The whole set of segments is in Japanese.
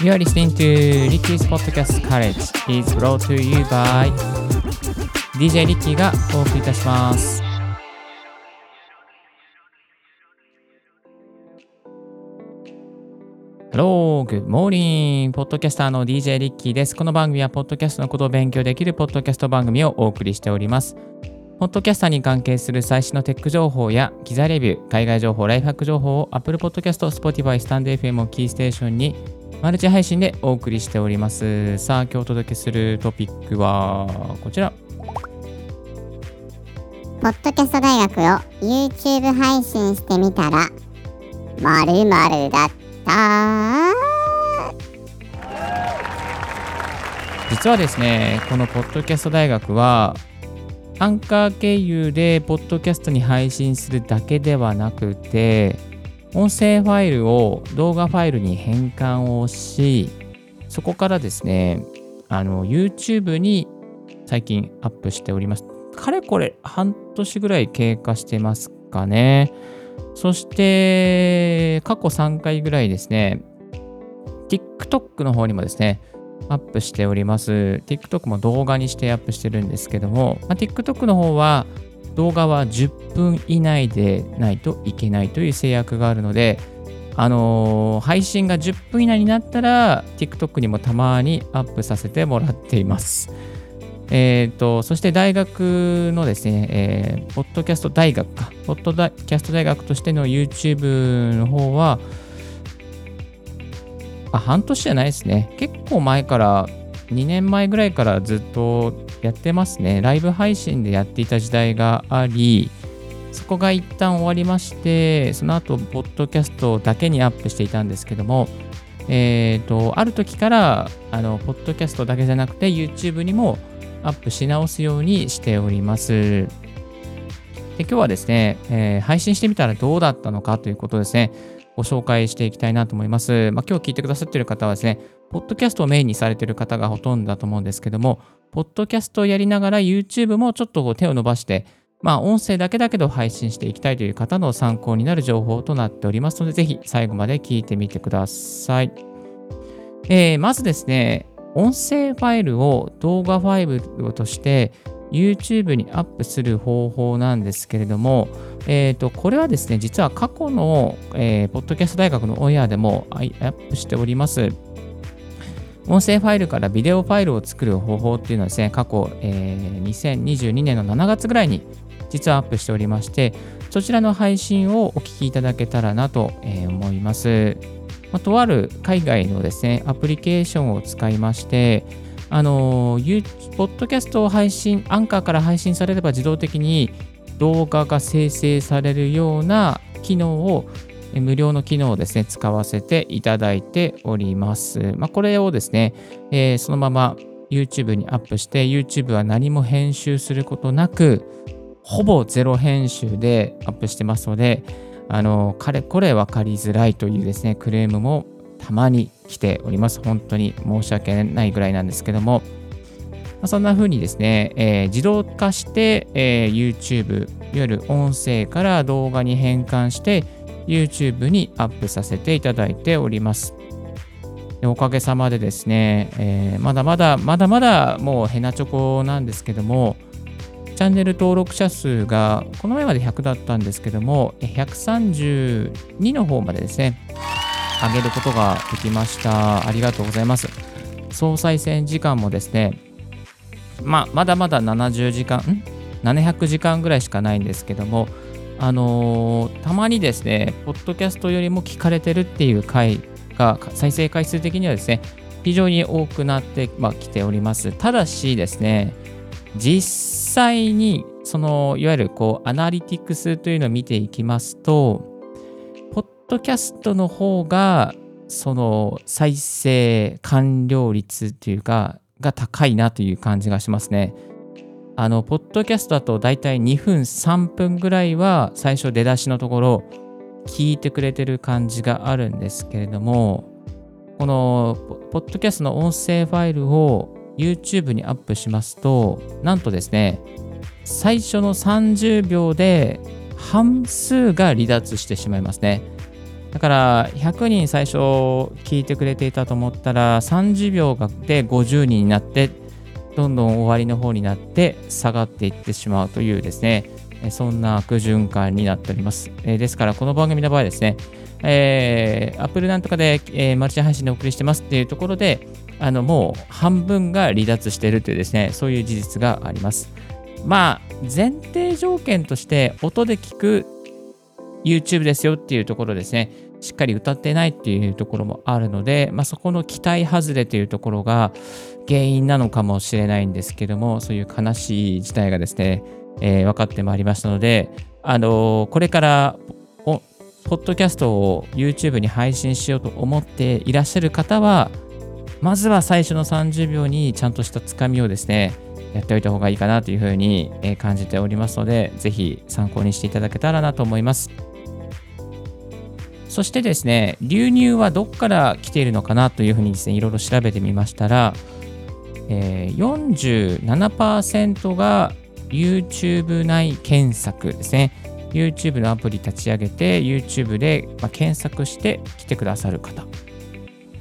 You are listening to Ricky's Podcast College is brought to you by DJ リッキーがお送りいたします。Hello, good morning! ポッドキャスターの DJ リッキーです。この番組は、ポッドキャストのことを勉強できるポッドキャスト番組をお送りしております。ポッドキャスターに関係する最新のテック情報や、機材レビュー、海外情報、ライフハック情報を Apple Podcast、Spotify、スタンド FM をキーステーションにマルチ配信でお送りしております。さあ、今日お届けするトピックはこちら。ポッドキャスト大学を YouTube 配信してみたら、まるまるだった実はですね、このポッドキャスト大学は、アンカー経由でポッドキャストに配信するだけではなくて、音声ファイルを動画ファイルに変換をし、そこからですね、あの YouTube に最近アップしております。かれこれ半年ぐらい経過してますかね。そして、過去3回ぐらいですね、TikTok の方にもですね、アップしております。TikTok も動画にしてアップしてるんですけども、まあ、TikTok の方は動画は10分以内でないといけないという制約があるので、あのー配信が10分以内になったら TikTok にもたまにアップさせてもらっています。えっ、と、そして大学のですね、えーポッドキャスト大学か、ポッドキャスト大学としての YouTube の方は、あ、半年じゃないですね。結構前から、2年前ぐらいからずっとやってますね。ライブ配信でやっていた時代があり、そこが一旦終わりまして、その後、ポッドキャストだけにアップしていたんですけども、えっ、と、ある時から、あの、ポッドキャストだけじゃなくて、YouTube にもアップし直すようにしております。で今日はですね、えー配信してみたらどうだったのかということですね、ご紹介していきたいなと思います。まあ、今日聞いてくださっている方はですね、ポッドキャストをメインにされている方がほとんどだと思うんですけども、ポッドキャストをやりながら YouTube もちょっと手を伸ばして、まあ、音声だけだけど配信していきたいという方の参考になる情報となっておりますので、ぜひ最後まで聞いてみてください。えーまずですね、音声ファイルを動画ファイルとして YouTube にアップする方法なんですけれども、えー、とこれはですね、実は過去の、えーポッドキャスト大学のオンエアでもアップしております。音声ファイルからビデオファイルを作る方法っていうのはですね、過去、えー2022年の7月ぐらいに実はアップしておりまして、そちらの配信をお聞きいただけたらなと、思います。とある海外のですね、アプリケーションを使いまして、あの、ユーポッドキャストを配信、アンカーから配信されれば自動的に動画が生成されるような機能を、無料の機能をですね、使わせていただいております。まあ、これをですね、えーそのまま YouTube にアップして、YouTube は何も編集することなく、ほぼゼロ編集でアップしてますので、あの、かれこれ分かりづらいというですね、クレームもたまに来ております。本当に申し訳ないぐらいなんですけども、まあそんな風にですね、えー自動化して、えー YouTube、いわゆる音声から動画に変換して、YouTube にアップさせていただいております。おかげさまでですね、えーまだまだ、まだまだもうヘナチョコなんですけども、チャンネル登録者数がこの前まで100だったんですけども、132の方までですね、上げることができました。ありがとうございます。総再生時間もですね、まあ、まだまだ70時間、?700 時間ぐらいしかないんですけども、あのーたまにですね、ポッドキャストよりも聞かれてるっていう回が、再生回数的にはですね、非常に多くなってまあきております。ただしですね、実際に、その、いわゆるこう、アナリティクスというのを見ていきますと、ポッドキャストの方が、その、再生完了率というか、が高いなという感じがしますね。あの、ポッドキャストだと大体2分、3分ぐらいは最初出だしのところ聞いてくれてる感じがあるんですけれども、このポッドキャストの音声ファイルを YouTube にアップしますと、なんとですね、最初の30秒で半数が離脱してしまいますね。だから100人最初聞いてくれていたと思ったら30秒で50人になってどんどん終わりの方になって下がっていってしまうというですねそんな悪循環になっております。ですからこの番組の場合ですね、えー、Apple なんとかで、えー、マルチ配信でお送りしてますっていうところであのもう半分が離脱してるというですねそういう事実があります。まあ前提条件として音で聞く YouTube ですよっていうところですね、しっかり歌ってないっていうところもあるので、まあ、そこの期待外れというところが原因なのかもしれないんですけども、そういう悲しい事態がですね、えー、分かってまいりましたので、あのー、これからポッドキャストを YouTube に配信しようと思っていらっしゃる方は、まずは最初の30秒にちゃんとしたつかみをですね、やっておいた方がいいかなというふうに感じておりますので、ぜひ参考にしていただけたらなと思います。そしてですね、流入はどこから来ているのかなというふうにですね、いろいろ調べてみましたら、えー、47%が YouTube 内検索ですね。YouTube のアプリ立ち上げて、YouTube で、ま検索して来てくださる方。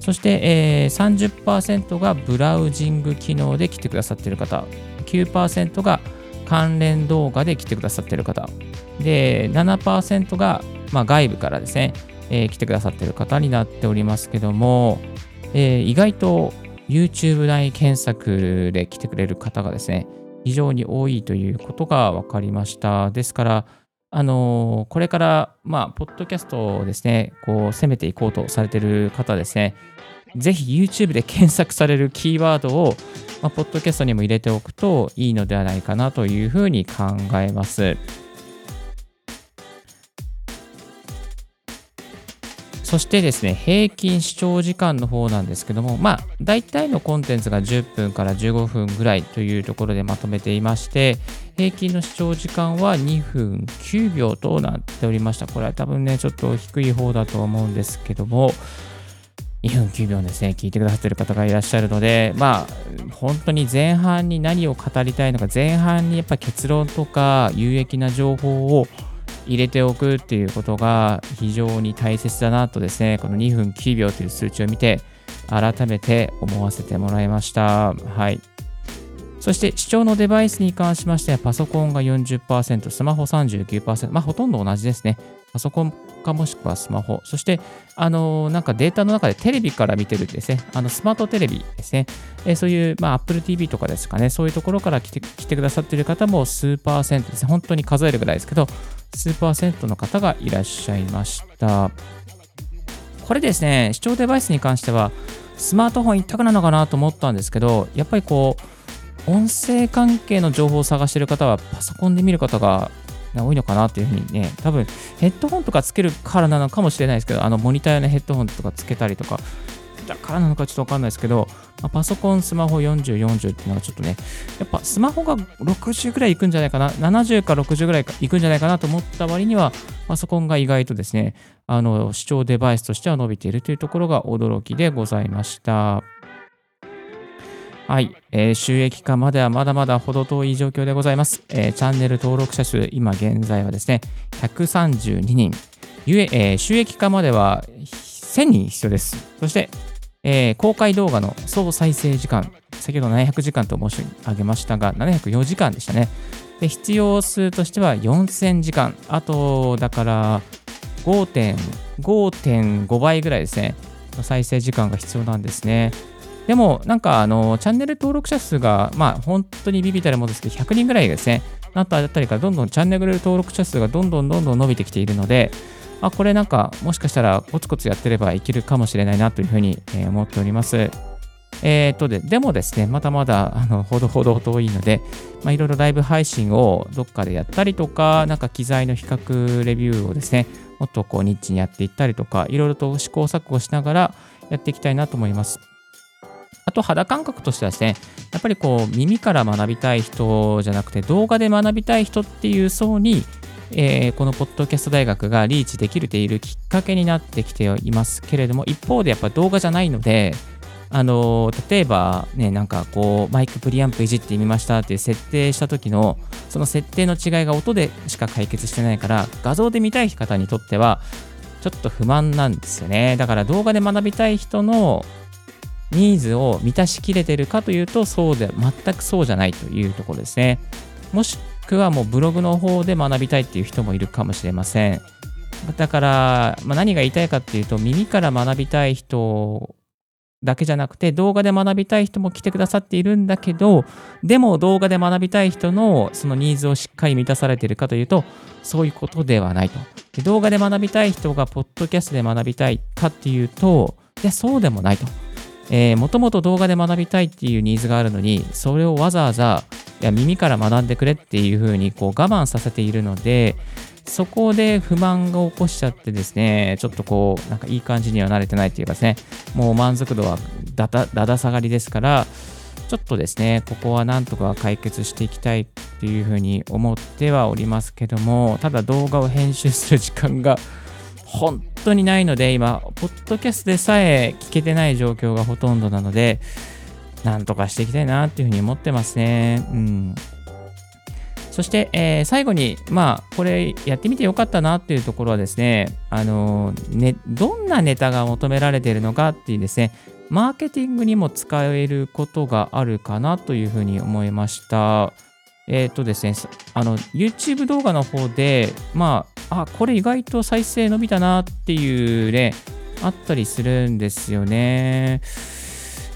そして、えー、30%がブラウジング機能で来てくださっている方。9%が関連動画で来てくださっている方。で、7%が、まあ、外部からですね、えー、来てくださってる方になっておりますけども、えー、意外と YouTube 内検索で来てくれる方がですね、非常に多いということが分かりました。ですから、あのー、これから、まあ、ポッドキャストをですね、こう、攻めていこうとされてる方ですね、ぜひ YouTube で検索されるキーワードを、まあ、ポッドキャストにも入れておくといいのではないかなというふうに考えます。そしてですね、平均視聴時間の方なんですけども、まあ、大体のコンテンツが10分から15分ぐらいというところでまとめていまして、平均の視聴時間は2分9秒となっておりました。これは多分ね、ちょっと低い方だと思うんですけども、2分9秒ですね、聞いてくださってる方がいらっしゃるので、まあ、本当に前半に何を語りたいのか、前半にやっぱ結論とか有益な情報を入れておくっていうことが非常に大切だなとですね、この2分9秒という数値を見て、改めて思わせてもらいました。はい。そして視聴のデバイスに関しましては、パソコンが40%、スマホ39%、まあほとんど同じですね。パソコンかもしくはスマホ。そして、あの、なんかデータの中でテレビから見てるんですね。あのスマートテレビですね。え、そういう、まあ、Apple TV とかですかね。そういうところから来て来てくださっている方も数パーセントですね。本当に数えるぐらいですけど、数パーセントの方がいらっしゃいました。これですね、視聴デバイスに関しては、スマートフォン一択なのかなと思ったんですけど、やっぱりこう、音声関係の情報を探してる方はパソコンで見る方が多いのかなというふうにね、多分ヘッドホンとかつけるからなのかもしれないですけど、あのモニター用のヘッドホンとかつけたりとか、だからなのかちょっとわかんないですけど、まあ、パソコン、スマホ40、40っていうのがちょっとね、やっぱスマホが60ぐらいいくんじゃないかな、70か60ぐらいいくんじゃないかなと思った割には、パソコンが意外とですね、あの視聴デバイスとしては伸びているというところが驚きでございました。はい、えー、収益化まではまだまだ程遠い状況でございます。えー、チャンネル登録者数、今現在はですね、132人。ゆええー、収益化までは1000人必要です。そして、えー、公開動画の総再生時間、先ほど700時間と申し上げましたが、704時間でしたね。で必要数としては4000時間。あと、だから5.5倍ぐらいですね。再生時間が必要なんですね。でも、なんか、あの、チャンネル登録者数が、まあ、本当にビビたるものですけど、100人ぐらいですね、なったあたりから、どんどんチャンネル登録者数がどんどんどんどん伸びてきているので、あ、これなんか、もしかしたらコツコツやってればいけるかもしれないなというふうに、思っております。えー、っとで、でもですね、まだまだ、あの、ほどほど遠いので、まあ、いろいろライブ配信をどっかでやったりとか、なんか機材の比較レビューをですね、もっとこうニッチにやっていったりとか、いろいろと試行錯誤しながらやっていきたいなと思います。あと肌感覚としてはですね、やっぱりこう耳から学びたい人じゃなくて動画で学びたい人っていう層に、えー、このポッドキャスト大学がリーチできるているきっかけになってきていますけれども、一方でやっぱ動画じゃないので、あの、例えばね、なんかこう、マイクプリアンプいじってみましたっていう設定した時の、その設定の違いが音でしか解決してないから、画像で見たい方にとっては、ちょっと不満なんですよね。だから動画で学びたい人のニーズを満たしきれてるかというと、そうで、全くそうじゃないというところですね。もしくはもうブログの方で学びたいっていう人もいるかもしれません。だから、まあ、何が言いたいかっていうと、耳から学びたい人だけじゃなくて、動画で学びたい人も来てくださっているんだけど、でも動画で学びたい人のそのニーズをしっかり満たされているかというと、そういうことではないと。で動画で学びたい人がポッドキャストで学びたいかっていうと、いや、そうでもないと。えー、もともと動画で学びたいっていうニーズがあるのに、それをわざわざ、いや、耳から学んでくれっていうふうにこう我慢させているので、そこで不満が起こしちゃってですね、ちょっとこう、なんかいい感じには慣れてないっていうかですね、もう満足度はだだだだ下がりですから、ちょっとですね、ここはなんとか解決していきたいっていうふうに思ってはおりますけども、ただ動画を編集する時間が本当にないので、今、ポッドキャストでさえ聞けてない状況がほとんどなので、なんとかしていきたいなっていうふうに思ってますね。うん。そして、えー、最後に、まあ、これやってみてよかったなっていうところはですね、あのね、どんなネタが求められているのかっていうですね、マーケティングにも使えることがあるかなというふうに思いました。えっ、ー、とですね、あの、YouTube 動画の方で、まあ、あ、これ意外と再生伸びたなっていうね、あったりするんですよね。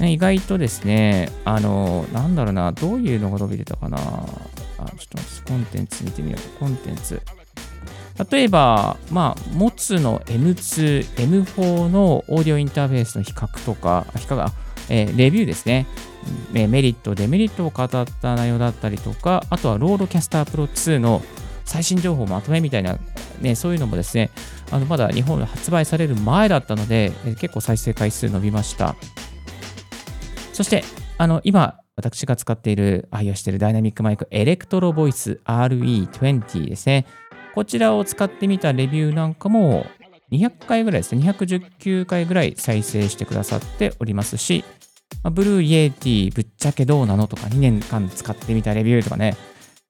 意外とですね、あの、なんだろうな、どういうのが伸びてたかな。あ、ちょっと、コンテンツ見てみよう。コンテンツ。例えば、まあ、 MOTU の M2、M4 のオーディオインターフェースの比較とか、比較が、えー、レビューですね。メリット、デメリットを語った内容だったりとか、あとは RODECaster Pro 2の最新情報まとめみたいな、ね、そういうのもですね、あのまだ日本で発売される前だったので、結構再生回数伸びました。そして、あの今、私が使っている、愛用しているダイナミックマイク、 Electro-Voice RE20 ですね。こちらを使ってみたレビューなんかも200回ぐらいですね。219回ぐらい再生してくださっておりますし、ま、 Blue Yeti ぶっちゃけどうなのとか2年間使ってみたレビューとかね、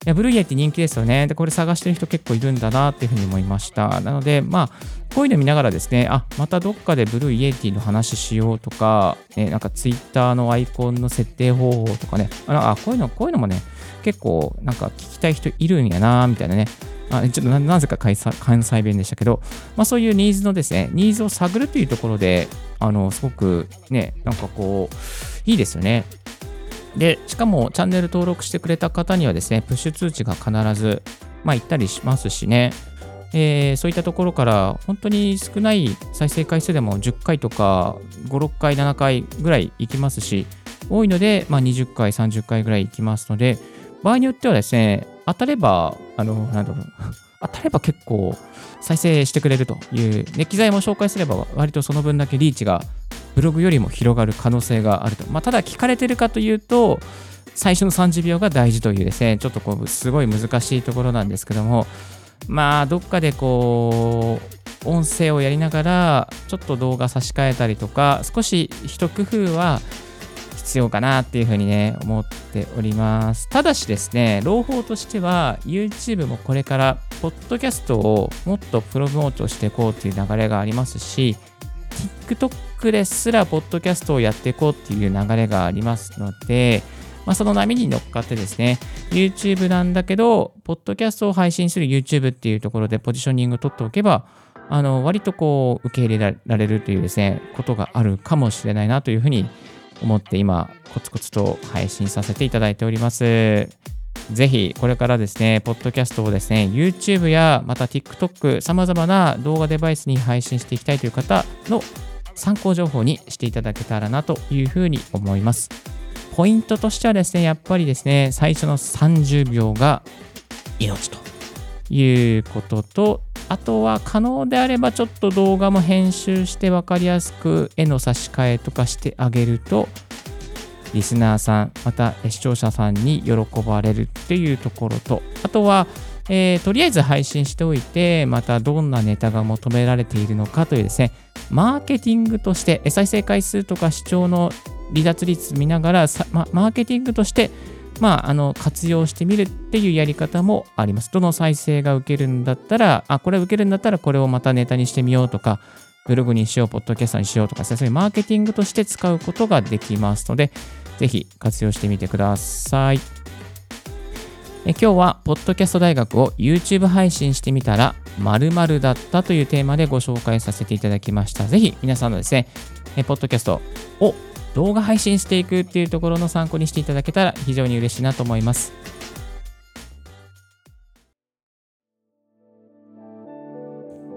いや、 Blue Yetiって人気ですよね。で、これ探してる人結構いるんだなっていうふうに思いました。なので、まあ、こういうの見ながらですね、あ、またどっかで Blue Yeti の話しようとか、ね、なんかツイッターのアイコンの設定方法とかね、あ、こういうの、こういうのもね、結構なんか聞きたい人いるんやなみたいなね。あちょっとなぜか関西弁でしたけど、まあそういうニーズのですね、ニーズを探るというところで、あの、すごくね、なんかこう、いいですよね。で、しかもチャンネル登録してくれた方にはですね、プッシュ通知が必ず、まあ、行ったりしますしね、えー、そういったところから本当に少ない再生回数でも10回とか5、6回、7回ぐらい行きますし、多いので、まあ、20回、30回ぐらい行きますので、場合によってはですね、当たれば、あの、なんだろう、当たれば結構再生してくれるという、ね、機材も紹介すれば割とその分だけリーチがブログよりも広がる可能性があると。まあ、ただ聞かれてるかというと、最初の30秒が大事というですね、ちょっとこう、すごい難しいところなんですけども、まあ、どっかでこう、音声をやりながら、ちょっと動画差し替えたりとか、少し一工夫は必要かなっていうふうにね、思っております。ただしですね、朗報としては、YouTube もこれから、ポッドキャストをもっとプロモートしていこうっていう流れがありますし、TikTok ですら、ポッドキャストをやっていこうっていう流れがありますので、まあ、その波に乗っかってですね、YouTube なんだけど、ポッドキャストを配信する YouTube っていうところでポジショニングを取っておけば、あの、割とこう、受け入れられるというですね、ことがあるかもしれないなというふうに思って今、コツコツと配信させていただいております。ぜひ、これからですね、ポッドキャストをですね、YouTube やまた TikTok、様々な動画デバイスに配信していきたいという方の参考情報にしていただけたらなというふうに思います。ポイントとしてはですね、やっぱりですね、最初の30秒が命ということと、あとは可能であればちょっと動画も編集して分かりやすく絵の差し替えとかしてあげるとリスナーさん、また視聴者さんに喜ばれるっていうところと、あとは、え、とりあえず配信しておいて、またどんなネタが求められているのかというですね、マーケティングとして、再生回数とか視聴の離脱率見ながら、ま、マーケティングとしてまあ、あの活用してみるっていうやり方もあります。どの再生が受けるんだったら、あ、これ受けるんだったらこれをまたネタにしてみようとか、ブログにしよう、ポッドキャストにしようとか、そういうマーケティングとして使うことができますので、ぜひ活用してみてください。え今日は、ポッドキャスト大学を YouTube 配信してみたら、〇〇だったというテーマでご紹介させていただきました。ぜひ皆さんのですね、えポッドキャストを動画配信していくっていうところの参考にしていただけたら非常に嬉しいなと思います。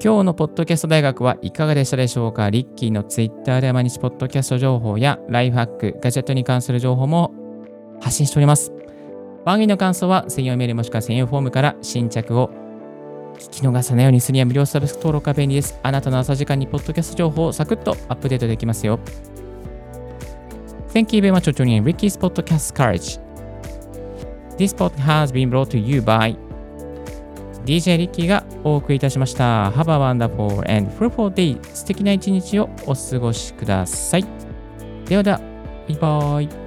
今日のポッドキャスト大学はいかがでしたでしょうか？リッキーのツイッターで毎日ポッドキャスト情報やライフハック、ガジェットに関する情報も発信しております。番組の感想は専用メールもしくは専用フォームから新着を聞き逃さないようにするには無料サブスク登録が便利です。あなたの朝時間にポッドキャスト情報をサクッとアップデートできますよ。Thank you very much for joining Ricky's Podcast Courage. This podcast has been brought to you by DJ リッキーがお送りいたしました。Have a wonderful and fruitful day. 素敵な一日をお過ごしください。ではでは、バイバイ。